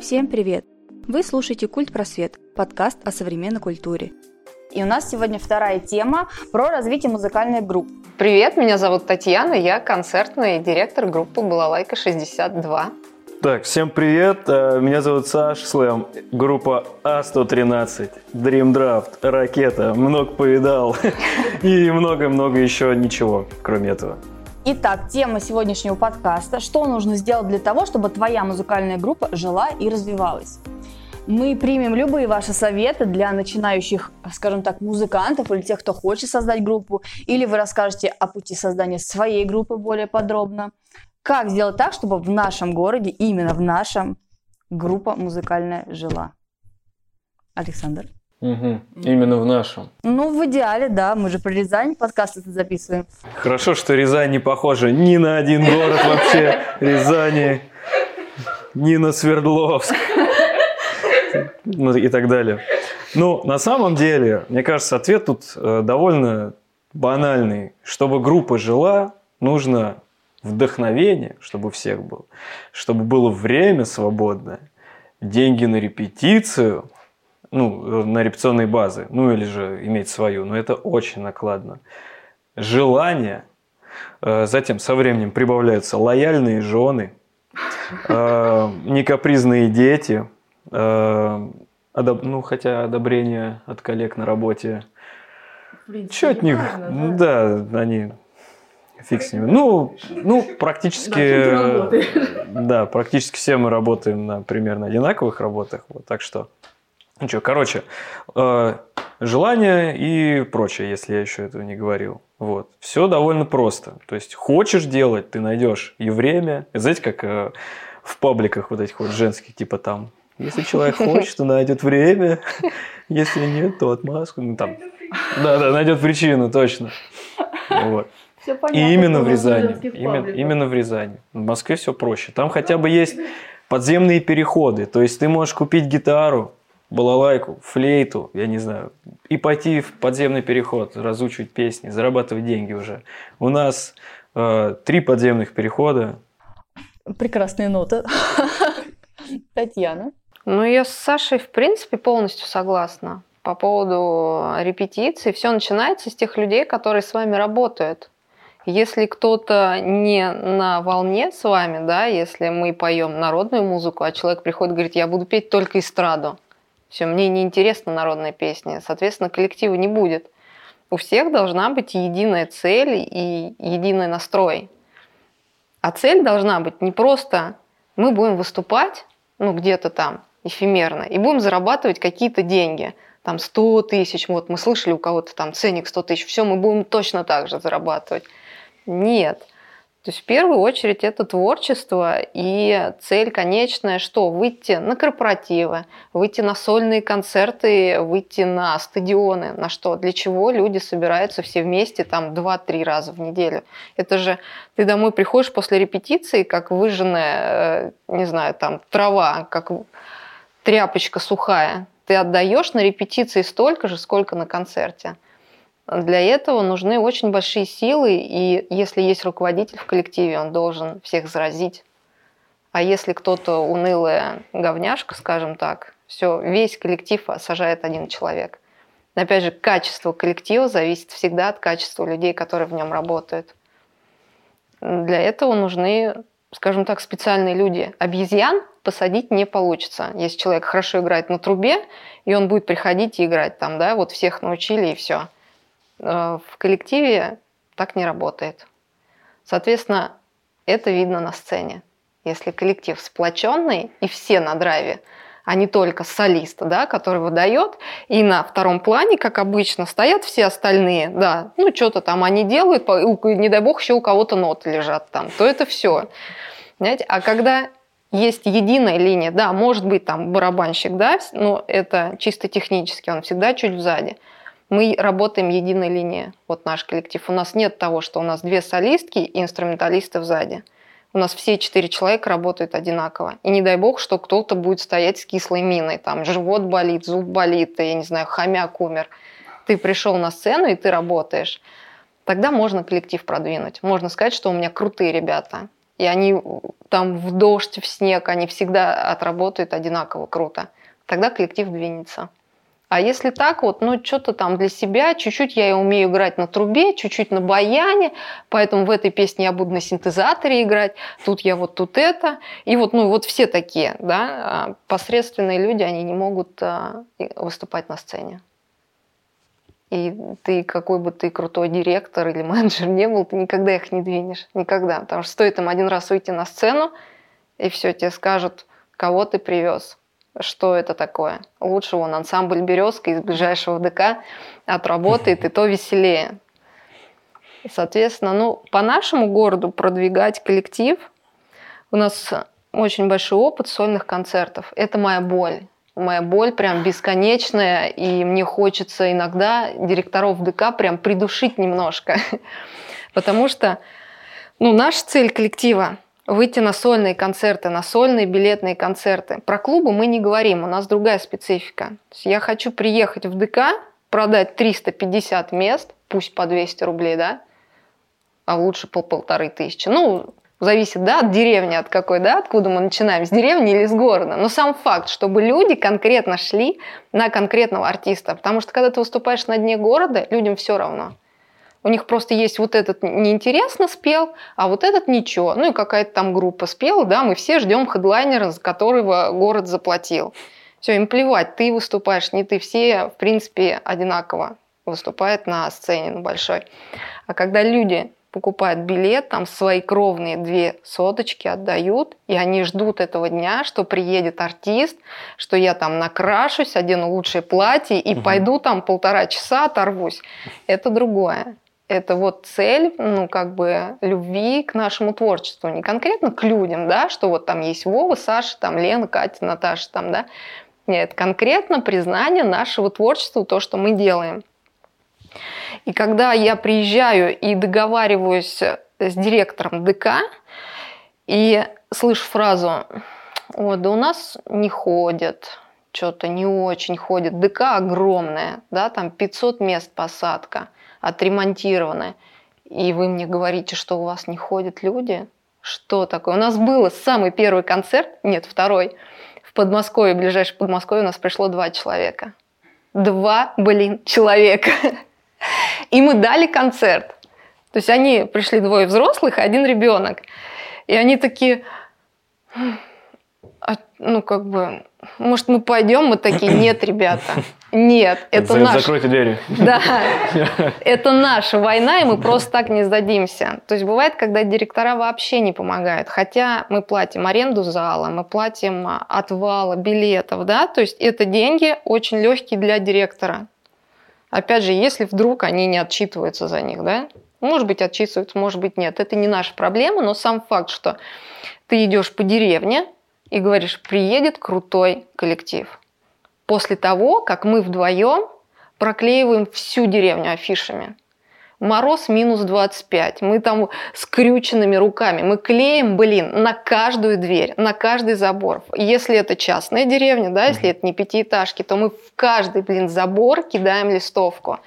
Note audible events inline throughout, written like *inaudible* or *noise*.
Всем привет! Вы слушаете «Культ Просвет» – подкаст о современной культуре. И у нас сегодня вторая тема про развитие музыкальных групп. Привет, меня зовут Татьяна, я концертный директор группы «Балалайка 62». Так, всем привет, э, меня зовут Саш Слэм, группа А113, Dream Draft, Ракета, много повидал *laughs* и много-много еще ничего, кроме этого. Итак, тема сегодняшнего подкаста – что нужно сделать для того, чтобы твоя музыкальная группа жила и развивалась. Мы примем любые ваши советы для начинающих, скажем так, музыкантов или тех, кто хочет создать группу, или вы расскажете о пути создания своей группы более подробно. Как сделать так, чтобы в нашем городе, именно в нашем, группа музыкальная жила? Александр. Угу. Именно в нашем. Ну, в идеале, да. Мы же про Рязань подкаст это записываем. Хорошо, что Рязань не похожа ни на один город вообще. Рязани, ни на Свердловск. Ну и так далее. Ну, на самом деле, мне кажется, ответ тут э, довольно банальный. Чтобы группа жила, нужно вдохновение, чтобы у всех было, чтобы было время свободное, деньги на репетицию – ну, на репетиционной базы, ну или же иметь свою, но это очень накладно. Желание, э, затем со временем прибавляются лояльные жены, э, некапризные дети, э, ну хотя одобрение от коллег на работе, что от них, да. да, они фиг с ними. Ну, ну практически, да, практически все мы работаем на примерно одинаковых работах, вот, так что ну что, короче, э, желание и прочее, если я еще этого не говорил. Вот. Все довольно просто. То есть, хочешь делать, ты найдешь и время. Знаете, как э, в пабликах вот этих вот женских, типа там, если человек *laughs* хочет, то найдет время. Если нет, то отмазку. Ну, там. Да, да, найдет причину, точно. Вот. Понятно, и именно в Рязани. Именно, именно в Рязани. В Москве все проще. Там хотя бы есть подземные переходы. То есть ты можешь купить гитару, балалайку, флейту, я не знаю, и пойти в подземный переход, разучивать песни, зарабатывать деньги уже. У нас э, три подземных перехода. Прекрасные ноты. *laughs* Татьяна. Ну, я с Сашей, в принципе, полностью согласна. По поводу репетиций, все начинается с тех людей, которые с вами работают. Если кто-то не на волне с вами, да, если мы поем народную музыку, а человек приходит и говорит, я буду петь только эстраду, все, мне не интересна народная песня, соответственно, коллектива не будет. У всех должна быть единая цель и единый настрой. А цель должна быть не просто мы будем выступать, ну где-то там, эфемерно, и будем зарабатывать какие-то деньги. Там 100 тысяч, вот мы слышали у кого-то там ценник 100 тысяч, все, мы будем точно так же зарабатывать. Нет. То есть в первую очередь это творчество и цель конечная, что выйти на корпоративы, выйти на сольные концерты, выйти на стадионы, на что, для чего люди собираются все вместе там 2-3 раза в неделю. Это же ты домой приходишь после репетиции, как выжженная, э, не знаю, там трава, как тряпочка сухая. Ты отдаешь на репетиции столько же, сколько на концерте. Для этого нужны очень большие силы, и если есть руководитель в коллективе, он должен всех заразить. А если кто-то унылая говняшка, скажем так, все, весь коллектив сажает один человек. Опять же, качество коллектива зависит всегда от качества людей, которые в нем работают. Для этого нужны, скажем так, специальные люди. Обезьян посадить не получится. Если человек хорошо играет на трубе, и он будет приходить и играть там, да, вот всех научили и все – в коллективе так не работает. Соответственно, это видно на сцене. Если коллектив сплоченный и все на драйве, а не только солист, да, который выдает, и на втором плане, как обычно, стоят все остальные, да, ну что-то там они делают, не дай бог еще у кого-то ноты лежат там, то это все. Понимаете? А когда есть единая линия, да, может быть там барабанщик, да, но это чисто технически, он всегда чуть сзади – мы работаем единой линией, вот наш коллектив. У нас нет того, что у нас две солистки и инструменталисты сзади. У нас все четыре человека работают одинаково. И не дай бог, что кто-то будет стоять с кислой миной. Там живот болит, зуб болит, я не знаю, хомяк умер. Ты пришел на сцену, и ты работаешь. Тогда можно коллектив продвинуть. Можно сказать, что у меня крутые ребята. И они там в дождь, в снег, они всегда отработают одинаково круто. Тогда коллектив двинется. А если так вот, ну что-то там для себя, чуть-чуть я и умею играть на трубе, чуть-чуть на баяне, поэтому в этой песне я буду на синтезаторе играть, тут я вот тут это. И вот, ну вот все такие, да, а посредственные люди, они не могут а, выступать на сцене. И ты, какой бы ты крутой директор или *laughs* менеджер не был, ты никогда их не двинешь. Никогда. Потому что стоит им один раз выйти на сцену, и все, тебе скажут, кого ты привез что это такое. Лучше вон ансамбль «Березка» из ближайшего ДК отработает, и то веселее. Соответственно, ну, по нашему городу продвигать коллектив, у нас очень большой опыт сольных концертов. Это моя боль. Моя боль прям бесконечная, и мне хочется иногда директоров ДК прям придушить немножко. *laughs* Потому что ну, наша цель коллектива выйти на сольные концерты, на сольные билетные концерты. Про клубы мы не говорим, у нас другая специфика. я хочу приехать в ДК, продать 350 мест, пусть по 200 рублей, да, а лучше по полторы тысячи. Ну, зависит, да, от деревни, от какой, да, откуда мы начинаем, с деревни или с города. Но сам факт, чтобы люди конкретно шли на конкретного артиста. Потому что когда ты выступаешь на дне города, людям все равно. У них просто есть вот этот неинтересно спел, а вот этот ничего. Ну и какая-то там группа спела, да, мы все ждем хедлайнера, за которого город заплатил. Все, им плевать, ты выступаешь, не ты. Все, в принципе, одинаково выступают на сцене на большой. А когда люди покупают билет, там свои кровные две соточки отдают, и они ждут этого дня, что приедет артист, что я там накрашусь, одену лучшее платье и угу. пойду там полтора часа оторвусь. Это другое это вот цель, ну, как бы, любви к нашему творчеству, не конкретно к людям, да, что вот там есть Вова, Саша, там Лена, Катя, Наташа, там, да, нет, конкретно признание нашего творчества, то, что мы делаем. И когда я приезжаю и договариваюсь с директором ДК, и слышу фразу, о, да у нас не ходят, что-то не очень ходит, ДК огромная, да, там 500 мест посадка – отремонтированы, и вы мне говорите, что у вас не ходят люди? Что такое? У нас был самый первый концерт, нет, второй, в Подмосковье, ближайшее Подмосковье у нас пришло два человека. Два, блин, человека. И мы дали концерт. То есть они пришли двое взрослых, один ребенок. И они такие, а, ну как бы, может мы пойдем? Мы такие, нет, *coughs* ребята, нет, это За, наш... Закройте двери. *laughs* Да, это наша война, и мы *laughs* просто так не сдадимся. То есть бывает, когда директора вообще не помогают, хотя мы платим аренду зала, мы платим а, отвала, билетов, да, то есть это деньги очень легкие для директора. Опять же, если вдруг они не отчитываются за них, да, может быть, отчитываются, может быть, нет. Это не наша проблема, но сам факт, что ты идешь по деревне и говоришь, приедет крутой коллектив после того, как мы вдвоем проклеиваем всю деревню афишами. Мороз минус 25. Мы там скрюченными руками. Мы клеим, блин, на каждую дверь, на каждый забор. Если это частная деревня, да, если это не пятиэтажки, то мы в каждый, блин, забор кидаем листовку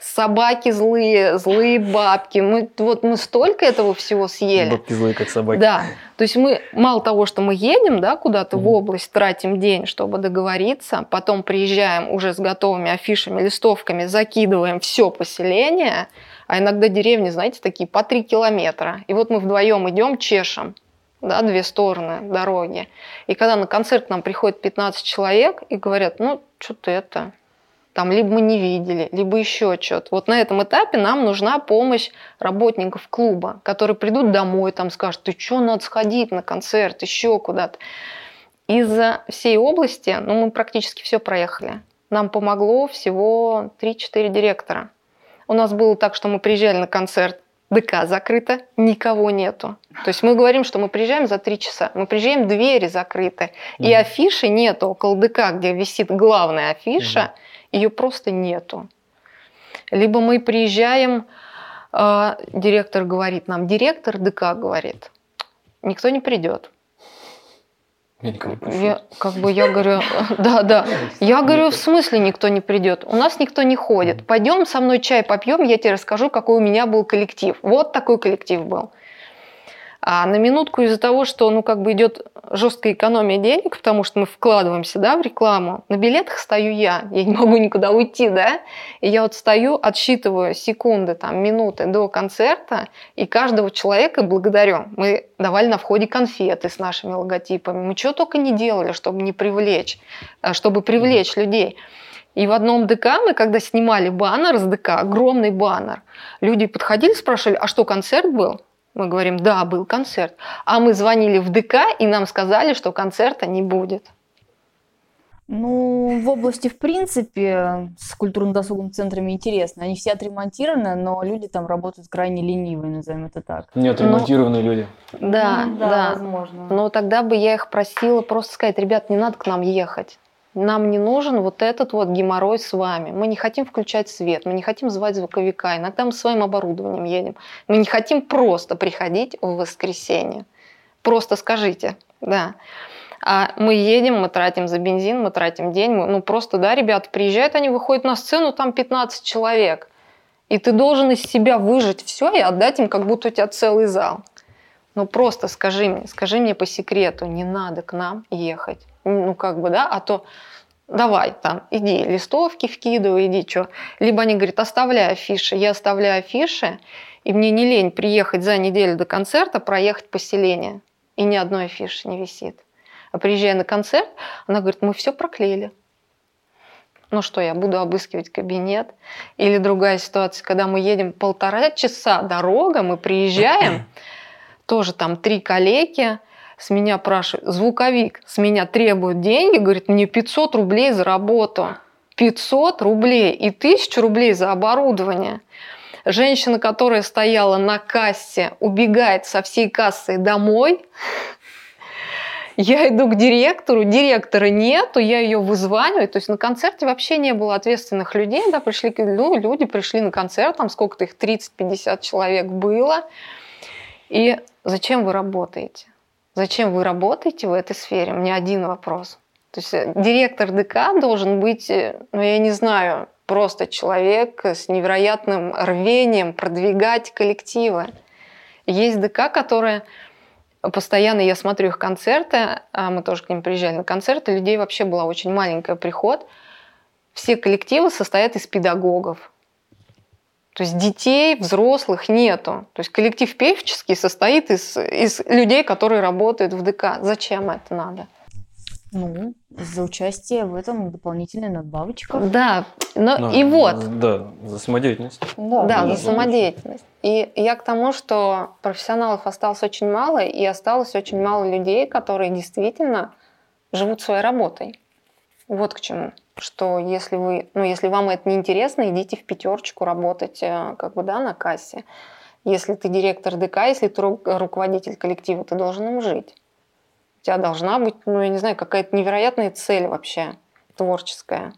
собаки злые, злые бабки. Мы, вот мы столько этого всего съели. Бабки злые, как собаки. Да. То есть мы мало того, что мы едем да, куда-то mm в область, тратим день, чтобы договориться, потом приезжаем уже с готовыми афишами, листовками, закидываем все поселение, а иногда деревни, знаете, такие по три километра. И вот мы вдвоем идем, чешем да, две стороны дороги. И когда на концерт к нам приходит 15 человек и говорят, ну, что-то это, там либо мы не видели, либо еще что-то. Вот на этом этапе нам нужна помощь работников клуба, которые придут домой, там скажут, ты что, надо сходить на концерт, еще куда-то. Из всей области, ну, мы практически все проехали. Нам помогло всего 3-4 директора. У нас было так, что мы приезжали на концерт, ДК закрыто, никого нету. То есть мы говорим, что мы приезжаем за три часа, мы приезжаем, двери закрыты, и афиши нету около ДК, где висит главная афиша, ее просто нету. Либо мы приезжаем, э, директор говорит нам, директор ДК говорит, никто не придет. Я я, как бы я говорю, *laughs* да, да. Я говорю, в смысле никто не придет? У нас никто не ходит. Пойдем со мной чай попьем, я тебе расскажу, какой у меня был коллектив. Вот такой коллектив был. А на минутку из-за того, что ну как бы идет жесткая экономия денег, потому что мы вкладываемся да, в рекламу, на билетах стою я, я не могу никуда уйти, да, и я вот стою, отсчитываю секунды, там, минуты до концерта, и каждого человека благодарю. Мы давали на входе конфеты с нашими логотипами, мы чего только не делали, чтобы не привлечь, а, чтобы привлечь людей. И в одном ДК мы, когда снимали баннер с ДК, огромный баннер, люди подходили, спрашивали, а что, концерт был? Мы говорим, да, был концерт. А мы звонили в ДК, и нам сказали, что концерта не будет. Ну, в области, в принципе, с культурно-досуговыми центрами интересно. Они все отремонтированы, но люди там работают крайне ленивые, назовем это так. Не отремонтированные ну, люди. Да, ну, да, да, возможно. Но тогда бы я их просила просто сказать, ребят, не надо к нам ехать. Нам не нужен вот этот вот геморрой с вами. Мы не хотим включать свет, мы не хотим звать звуковика. Иногда мы своим оборудованием едем. Мы не хотим просто приходить в воскресенье. Просто скажите, да. А мы едем, мы тратим за бензин, мы тратим день. Мы, ну просто, да, ребята приезжают, они выходят на сцену, там 15 человек. И ты должен из себя выжать все и отдать им, как будто у тебя целый зал. Ну просто скажи мне, скажи мне по секрету, не надо к нам ехать. Ну как бы, да, а то давай там, иди листовки вкидывай, иди что. Либо они говорят, оставляй афиши. Я оставляю афиши, и мне не лень приехать за неделю до концерта, проехать поселение. И ни одной афиши не висит. А приезжая на концерт, она говорит, мы все проклеили. Ну что, я буду обыскивать кабинет? Или другая ситуация, когда мы едем полтора часа дорога, мы приезжаем, тоже там три коллеги, с меня спрашивает, звуковик с меня требует деньги, говорит, мне 500 рублей за работу. 500 рублей и 1000 рублей за оборудование. Женщина, которая стояла на кассе, убегает со всей кассой домой. Я иду к директору, директора нету, я ее вызваниваю. То есть на концерте вообще не было ответственных людей. Да, пришли, ну, люди пришли на концерт, там сколько-то их, 30-50 человек было. И зачем вы работаете? Зачем вы работаете в этой сфере? Меня один вопрос. То есть э, директор ДК должен быть, э, ну я не знаю, просто человек с невероятным рвением продвигать коллективы. Есть ДК, которые постоянно, я смотрю их концерты, а мы тоже к ним приезжали на концерты, людей вообще была очень маленькая приход. Все коллективы состоят из педагогов. То есть детей, взрослых нету. То есть коллектив певческий состоит из, из людей, которые работают в ДК. Зачем это надо? Ну, за участие в этом дополнительная надбавочка. Да, но ну, и вот. Да, за самодеятельность. Да, да, за самодеятельность. И я к тому, что профессионалов осталось очень мало, и осталось очень мало людей, которые действительно живут своей работой. Вот к чему что если вы, ну, если вам это не интересно, идите в пятерочку работать, э, как бы, да, на кассе. Если ты директор ДК, если ты руководитель коллектива, ты должен им жить. У тебя должна быть, ну, я не знаю, какая-то невероятная цель вообще творческая.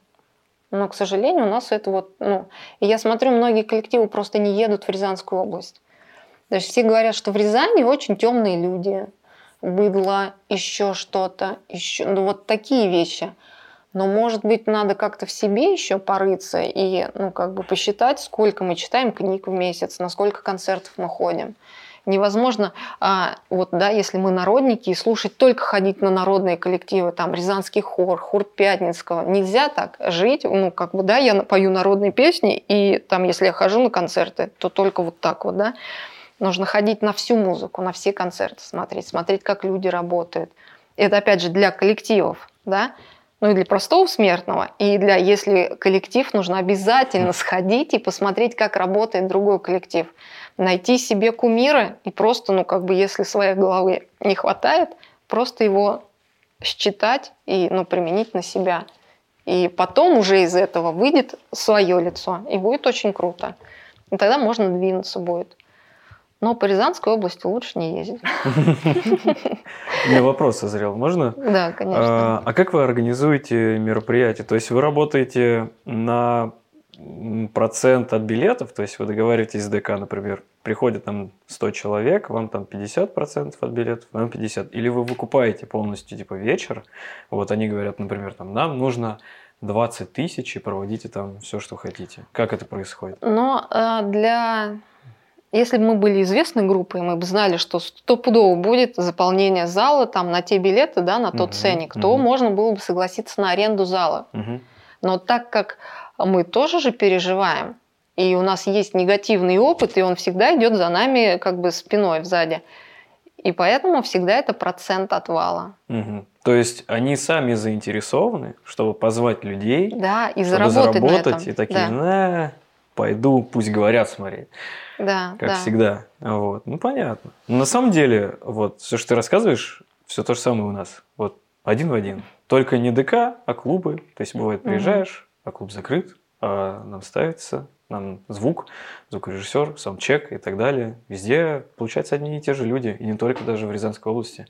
Но, к сожалению, у нас это вот, ну, я смотрю, многие коллективы просто не едут в Рязанскую область. Даже все говорят, что в Рязани очень темные люди, быдло, еще что-то, еще, ну, вот такие вещи – но, может быть, надо как-то в себе еще порыться и, ну, как бы посчитать, сколько мы читаем книг в месяц, на сколько концертов мы ходим. Невозможно, а, вот, да, если мы народники, и слушать только ходить на народные коллективы, там, Рязанский хор, хор Пятницкого. Нельзя так жить, ну, как бы, да, я пою народные песни, и там, если я хожу на концерты, то только вот так вот, да. Нужно ходить на всю музыку, на все концерты смотреть, смотреть, как люди работают. Это, опять же, для коллективов, да, ну и для простого смертного, и для, если коллектив, нужно обязательно сходить и посмотреть, как работает другой коллектив. Найти себе кумира и просто, ну как бы, если своей головы не хватает, просто его считать и ну, применить на себя. И потом уже из этого выйдет свое лицо, и будет очень круто. И тогда можно двинуться будет. Но по Рязанской области лучше не ездить. *laughs* У меня вопрос созрел, можно? Да, конечно. А, а как вы организуете мероприятие? То есть вы работаете на процент от билетов, то есть вы договариваетесь с ДК, например, приходит там 100 человек, вам там 50% от билетов, вам 50. Или вы выкупаете полностью типа вечер, вот они говорят, например, там нам нужно 20 тысяч и проводите там все, что хотите. Как это происходит? Но э, для Если бы мы были известной группой, мы бы знали, что стопудово будет заполнение зала там на те билеты, да, на тот Мгм, ценник, то мгм. можно было бы согласиться на аренду зала. Мгм. Но так как мы тоже же переживаем, и у нас есть негативный опыт, и он всегда идет за нами как бы спиной сзади. И поэтому всегда это процент отвала. Мгм. То есть они сами заинтересованы, чтобы позвать людей, Да, и чтобы заработать, заработать, и такие, да, на, пойду, пусть говорят смотреть, да, как да. всегда. Вот. Ну, понятно. Но на самом деле, вот, все, что ты рассказываешь, все то же самое у нас. Вот, один в один. Только не ДК, а клубы. То есть, бывает, приезжаешь, а клуб закрыт, а нам ставится, нам звук, звукорежиссер, саундчек и так далее. Везде, получается, одни и те же люди, и не только даже в Рязанской области.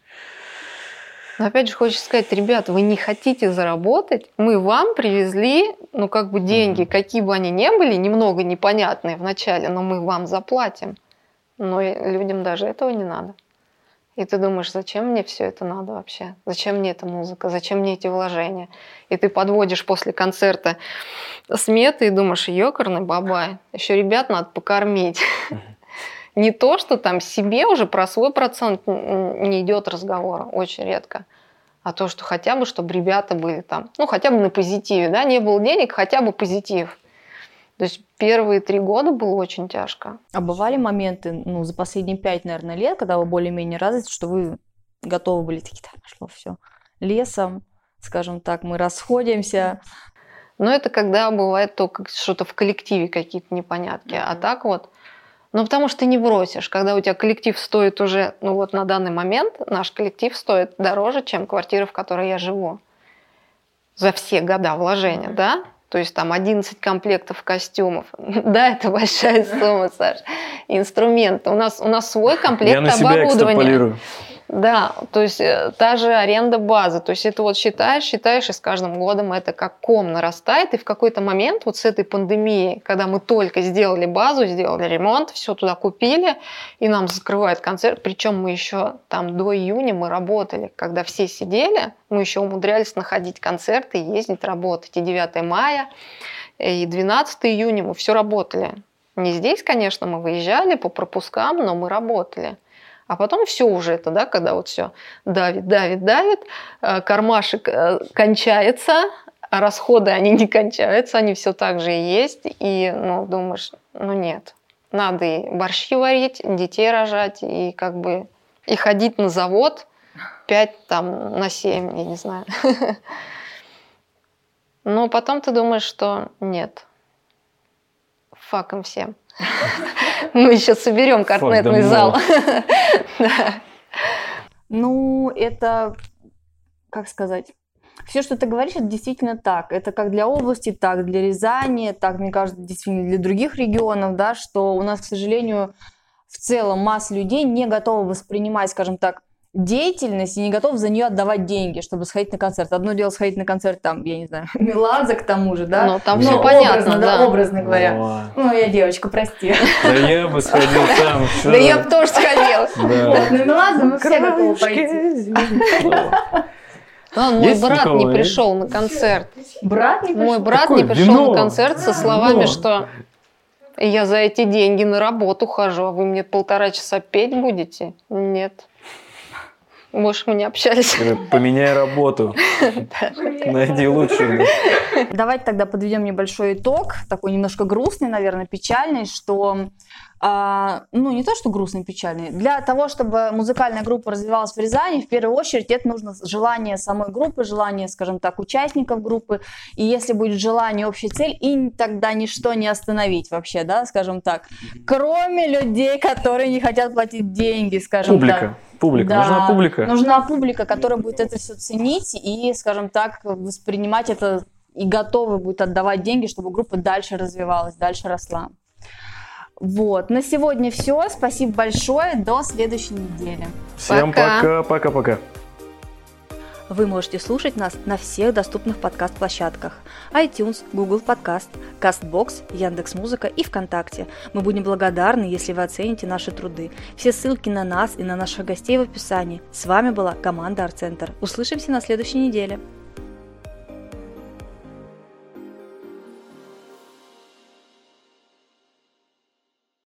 Но опять же хочется сказать, ребят, вы не хотите заработать, мы вам привезли, ну как бы деньги, какие бы они ни были, немного непонятные вначале, но мы вам заплатим. Но людям даже этого не надо. И ты думаешь, зачем мне все это надо вообще? Зачем мне эта музыка? Зачем мне эти вложения? И ты подводишь после концерта сметы и думаешь, ёкарный бабай, еще ребят надо покормить. Не то, что там себе уже про свой процент не идет разговора, очень редко. А то, что хотя бы, чтобы ребята были там, ну, хотя бы на позитиве, да, не было денег, хотя бы позитив. То есть первые три года было очень тяжко. А бывали моменты, ну, за последние пять, наверное, лет, когда вы более-менее развиты, что вы готовы были такие, так, пошло все лесом, скажем так, мы расходимся. Но это когда бывает только что-то в коллективе какие-то непонятки. А Мгм. так вот, ну потому что ты не бросишь. Когда у тебя коллектив стоит уже, ну вот на данный момент наш коллектив стоит дороже, чем квартира, в которой я живу. За все года вложения, да? То есть там 11 комплектов костюмов. *laughs* Да, это большая сумма, Саш. Инструменты. У нас, у нас свой комплект Я на себя оборудования. экстраполирую. Да, то есть э, та же аренда базы. То есть это вот считаешь, считаешь, и с каждым годом это как ком нарастает. И в какой-то момент вот с этой пандемией, когда мы только сделали базу, сделали ремонт, все туда купили, и нам закрывают концерт. Причем мы еще там до июня мы работали. Когда все сидели, мы еще умудрялись находить концерты, ездить, работать. И 9 мая, и 12 июня мы все работали. Не здесь, конечно, мы выезжали по пропускам, но мы работали. А потом все уже это, да, когда вот все давит, давит, давит, э, кармашек э, кончается, а расходы, они *laughs* не кончаются, они все так же и есть. И, ну, думаешь, ну нет, надо и борщи варить, детей рожать, и как бы и ходить на завод 5 там на 7, я не знаю. *laughs* Но потом ты думаешь, что нет, фак им всем. *laughs* Мы еще соберем картнетный зал. *laughs* Ну, это, как сказать, все, что ты говоришь, это действительно так. Это как для области, так для Рязани, так, мне кажется, действительно для других регионов, да, что у нас, к сожалению, в целом масса людей не готова воспринимать, скажем так, деятельность и не готов за нее отдавать деньги, чтобы сходить на концерт. Одно дело сходить на концерт, там, я не знаю, *laughs* Меладзе к тому же, да? Ну, там Ну, все образно, понятно, да, да. образно говоря. О, Ну, я девочка, прости. *laughs* Да я бы сходил сам. *laughs* Да я бы тоже сходила. На Меладзе мы все готовы пойти. А, мой Есть брат не пришел на концерт. Брат не Мой пришел? брат Какое не пришел вино? на концерт со словами, Вино. что я за эти деньги на работу хожу, а вы мне полтора часа петь будете? Нет. Больше мы не общались. Поменяй работу. *laughs* Найди лучшую. Давайте тогда подведем небольшой итог, такой немножко грустный, наверное, печальный, что, а, ну, не то, что грустный, печальный. Для того, чтобы музыкальная группа развивалась в Рязани, в первую очередь это нужно желание самой группы, желание, скажем так, участников группы. И если будет желание, общая цель, и тогда ничто не остановить вообще, да, скажем так. Кроме людей, которые не хотят платить деньги, скажем так. Публика. Да, Нужна публика. Нужна публика, которая будет это все ценить и, скажем так, воспринимать это и готовы будет отдавать деньги, чтобы группа дальше развивалась, дальше росла. Вот, на сегодня все. Спасибо большое. До следующей недели. Всем Пока. Вы можете слушать нас на всех доступных подкаст-площадках iTunes, Google Подкаст, CastBox, Яндекс.Музыка и ВКонтакте. Мы будем благодарны, если вы оцените наши труды. Все ссылки на нас и на наших гостей в описании. С вами была команда Арт Центр. Услышимся на следующей неделе.